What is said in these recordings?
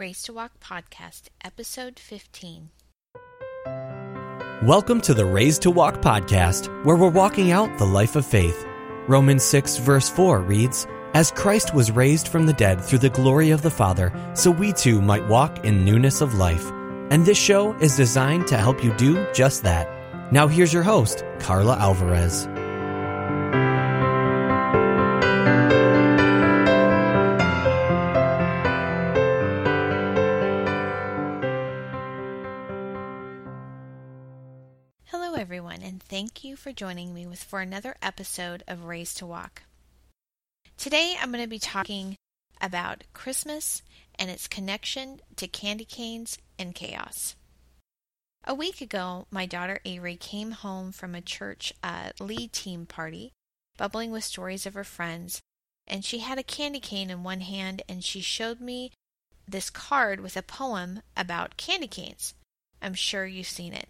Raise to Walk Podcast, Episode 15. Welcome to the Raise to Walk podcast, where we're walking out the life of faith. Romans 6, verse 4 reads, As Christ was raised from the dead through the glory of the Father, so we too might walk in newness of life. And this show is designed to help you do just that. Now here's your host, Carla Alvarez. For joining me with for another episode of Raise to Walk. Today, I'm going to be talking about Christmas and its connection to candy canes and chaos. A week ago, my daughter Avery came home from a church uh, lead team party, bubbling with stories of her friends, and she had a candy cane in one hand and she showed me this card with a poem about candy canes. I'm sure you've seen it.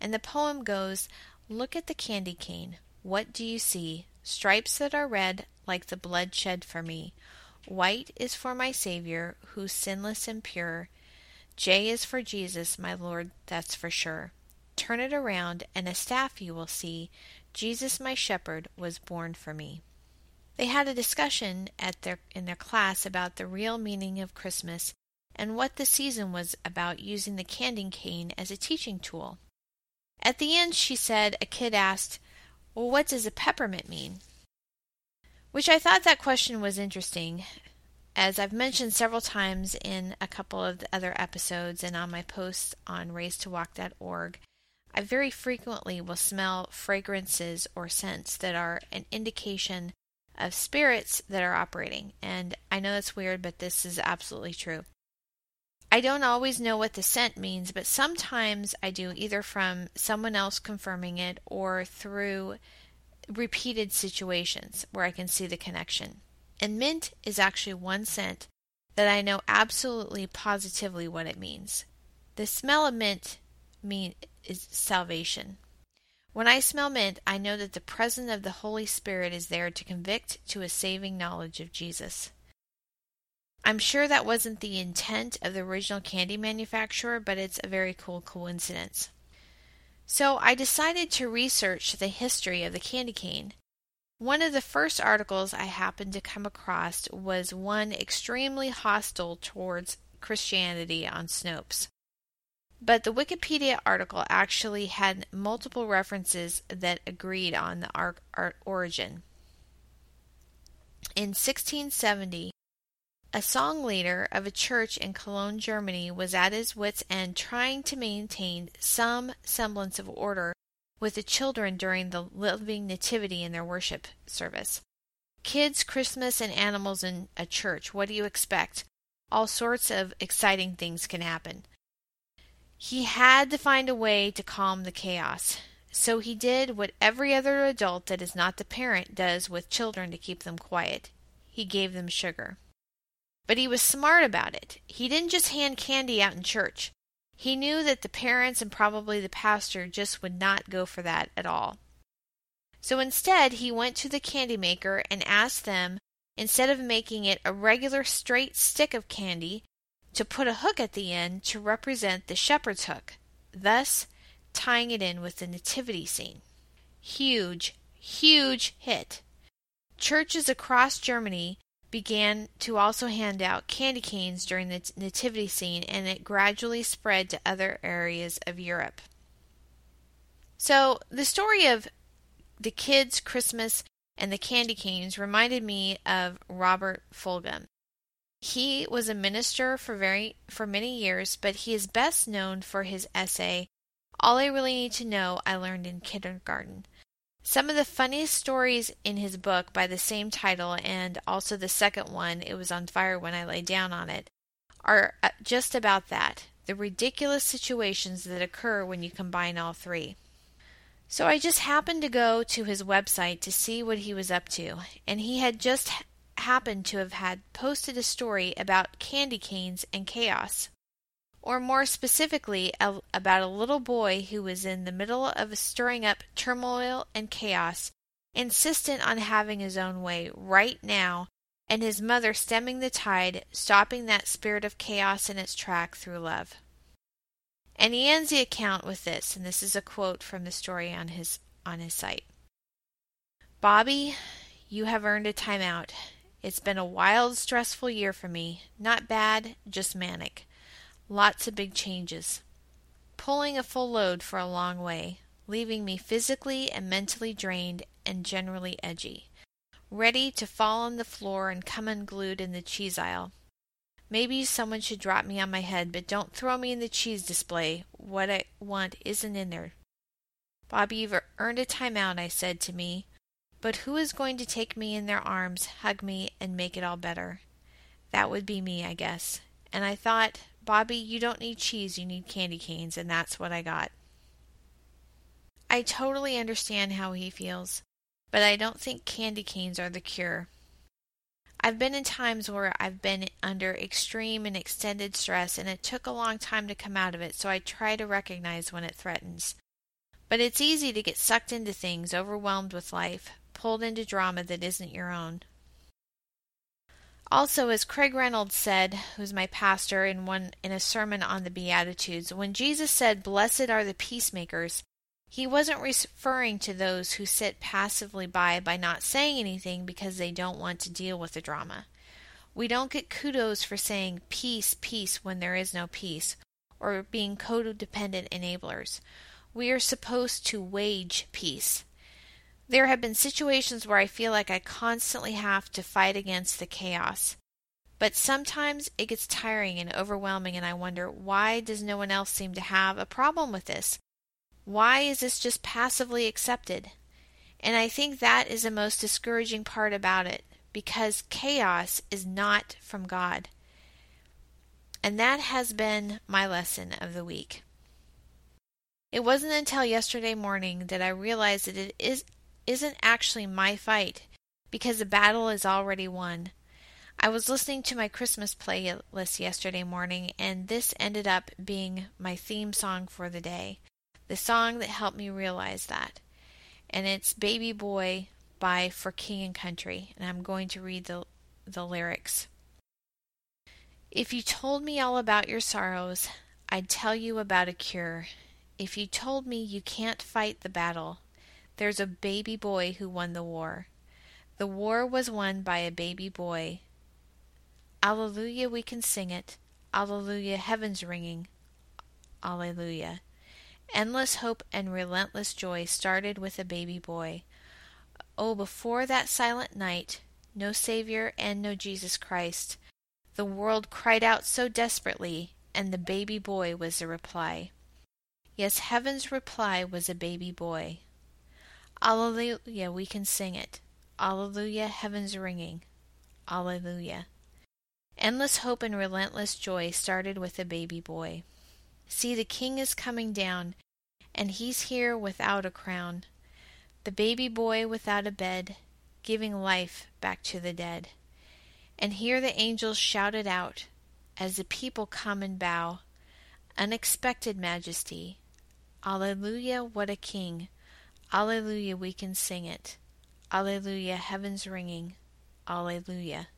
And the poem goes Look at the candy cane. What do you see? Stripes that are red, like the blood shed for me. White is for my Savior, who's sinless and pure. J is for Jesus, my Lord, that's for sure. Turn it around, and a staff you will see. Jesus, my shepherd, was born for me. They had a discussion at their in their class about the real meaning of Christmas and what the season was about using the candy cane as a teaching tool. At the end, she said, a kid asked, Well, what does a peppermint mean? Which I thought that question was interesting. As I've mentioned several times in a couple of the other episodes and on my posts on raisetowalk.org, I very frequently will smell fragrances or scents that are an indication of spirits that are operating. And I know that's weird, but this is absolutely true. I don't always know what the scent means, but sometimes I do, either from someone else confirming it or through repeated situations where I can see the connection. And mint is actually one scent that I know absolutely positively what it means. The smell of mint mean is salvation. When I smell mint, I know that the presence of the Holy Spirit is there to convict to a saving knowledge of Jesus. I'm sure that wasn't the intent of the original candy manufacturer, but it's a very cool coincidence. So I decided to research the history of the candy cane. One of the first articles I happened to come across was one extremely hostile towards Christianity on Snopes. But the Wikipedia article actually had multiple references that agreed on the origin. In 1670, a song leader of a church in Cologne, Germany, was at his wits' end trying to maintain some semblance of order with the children during the living nativity in their worship service. Kids, Christmas, and animals in a church. What do you expect? All sorts of exciting things can happen. He had to find a way to calm the chaos. So he did what every other adult that is not the parent does with children to keep them quiet. He gave them sugar. But he was smart about it. He didn't just hand candy out in church. He knew that the parents and probably the pastor just would not go for that at all. So instead, he went to the candy maker and asked them, instead of making it a regular straight stick of candy, to put a hook at the end to represent the shepherd's hook, thus tying it in with the nativity scene. Huge, huge hit. Churches across Germany began to also hand out candy canes during the nativity scene, and it gradually spread to other areas of Europe. So, the story of the kids' Christmas and the candy canes reminded me of Robert Fulghum. He was a minister for very for many years, but he is best known for his essay All I Really Need to Know I Learned in Kindergarten. Some of the funniest stories in his book by the same title, and also the second one, It Was on Fire When I Lay Down on It, are uh, just about that the ridiculous situations that occur when you combine all three. So I just happened to go to his website to see what he was up to, and he had just happened to have had posted a story about candy canes and chaos or more specifically, a, about a little boy who was in the middle of stirring up turmoil and chaos, insistent on having his own way right now, and his mother stemming the tide, stopping that spirit of chaos in its track through love. And he ends the account with this, and this is a quote from the story on his on his site. Bobby, you have earned a timeout. It's been a wild, stressful year for me. Not bad, just manic. Lots of big changes. Pulling a full load for a long way, leaving me physically and mentally drained and generally edgy. Ready to fall on the floor and come unglued in the cheese aisle. Maybe someone should drop me on my head, but don't throw me in the cheese display. What I want isn't in there. Bobby, you've earned a timeout, I said to me. But who is going to take me in their arms, hug me, and make it all better? That would be me, I guess. And I thought, Bobby, you don't need cheese, you need candy canes, and that's what I got. I totally understand how he feels, but I don't think candy canes are the cure. I've been in times where I've been under extreme and extended stress, and it took a long time to come out of it, so I try to recognize when it threatens. But it's easy to get sucked into things, overwhelmed with life, pulled into drama that isn't your own. Also, as Craig Reynolds said, who's my pastor in one in a sermon on the Beatitudes, when Jesus said, "Blessed are the peacemakers," he wasn't referring to those who sit passively by by not saying anything because they don't want to deal with the drama. We don't get kudos for saying peace, peace when there is no peace, or being codependent enablers. We are supposed to wage peace. There have been situations where I feel like I constantly have to fight against the chaos. But sometimes it gets tiring and overwhelming, and I wonder why does no one else seem to have a problem with this? Why is this just passively accepted? And I think that is the most discouraging part about it, because chaos is not from God. And that has been my lesson of the week. It wasn't until yesterday morning that I realized that it is isn't actually my fight because the battle is already won. I was listening to my Christmas playlist yesterday morning, and this ended up being my theme song for the day. The song that helped me realize that. And it's Baby Boy by For King and Country, and I'm going to read the, the lyrics. If you told me all about your sorrows, I'd tell you about a cure. If you told me you can't fight the battle, there's a baby boy who won the war. The war was won by a baby boy. Alleluia, we can sing it. Alleluia, heaven's ringing. Alleluia. Endless hope and relentless joy started with a baby boy. Oh, before that silent night, no Savior and no Jesus Christ. The world cried out so desperately, and the baby boy was the reply. Yes, heaven's reply was a baby boy. Alleluia, we can sing it. Alleluia, heaven's ringing. Alleluia. Endless hope and relentless joy started with a baby boy. See, the king is coming down, and he's here without a crown. The baby boy without a bed, giving life back to the dead. And here the angels shouted out, as the people come and bow, Unexpected majesty. Alleluia, what a king! Alleluia, we can sing it. Alleluia, heaven's ringing. Alleluia.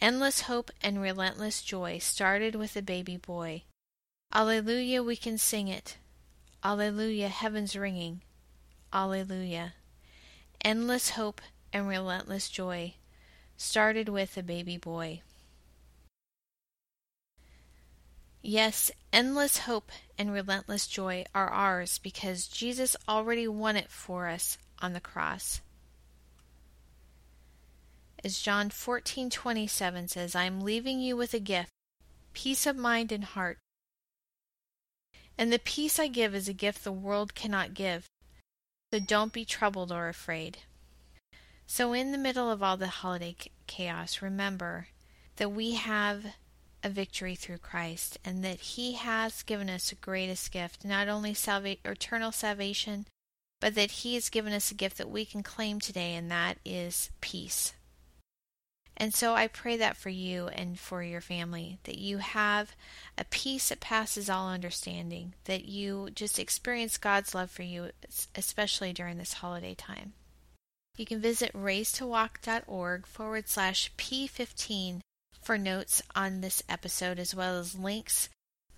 Endless hope and relentless joy started with a baby boy. Alleluia, we can sing it. Alleluia, heaven's ringing. Alleluia. Endless hope and relentless joy started with a baby boy. Yes, endless hope and relentless joy are ours because Jesus already won it for us on the cross. As John 14:27 says, I am leaving you with a gift, peace of mind and heart. And the peace I give is a gift the world cannot give. So don't be troubled or afraid. So in the middle of all the holiday chaos, remember that we have a victory through Christ, and that He has given us the greatest gift, not only salva- eternal salvation, but that He has given us a gift that we can claim today, and that is peace. And so I pray that for you and for your family, that you have a peace that passes all understanding, that you just experience God's love for you, especially during this holiday time. You can visit raisetowalk.org forward slash P15 for notes on this episode, as well as links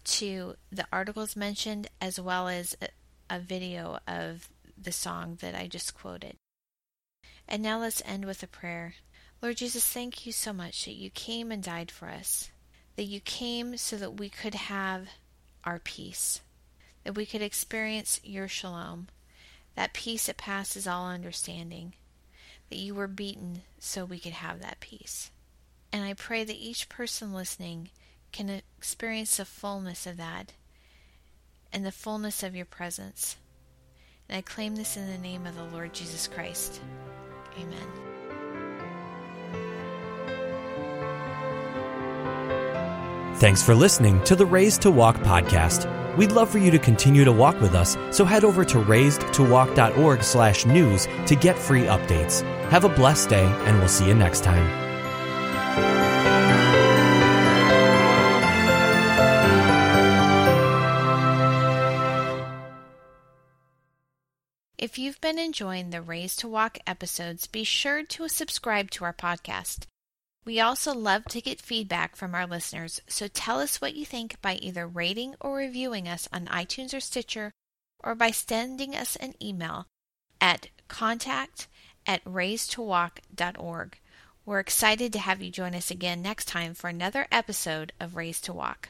to the articles mentioned, as well as a, a video of the song that I just quoted. And now let's end with a prayer. Lord Jesus, thank you so much that you came and died for us, that you came so that we could have our peace, that we could experience your shalom, that peace that passes all understanding, that you were beaten so we could have that peace. And I pray that each person listening can experience the fullness of that and the fullness of your presence. And I claim this in the name of the Lord Jesus Christ. Amen. Thanks for listening to the Raised to Walk podcast. We'd love for you to continue to walk with us, so head over to raisedtowalk.org slash news to get free updates. Have a blessed day, and we'll see you next time. You've been enjoying the Raise to Walk episodes, be sure to subscribe to our podcast. We also love to get feedback from our listeners, so tell us what you think by either rating or reviewing us on iTunes or Stitcher, or by sending us an email at contact at raisetowalk.org. We're excited to have you join us again next time for another episode of Raise to Walk.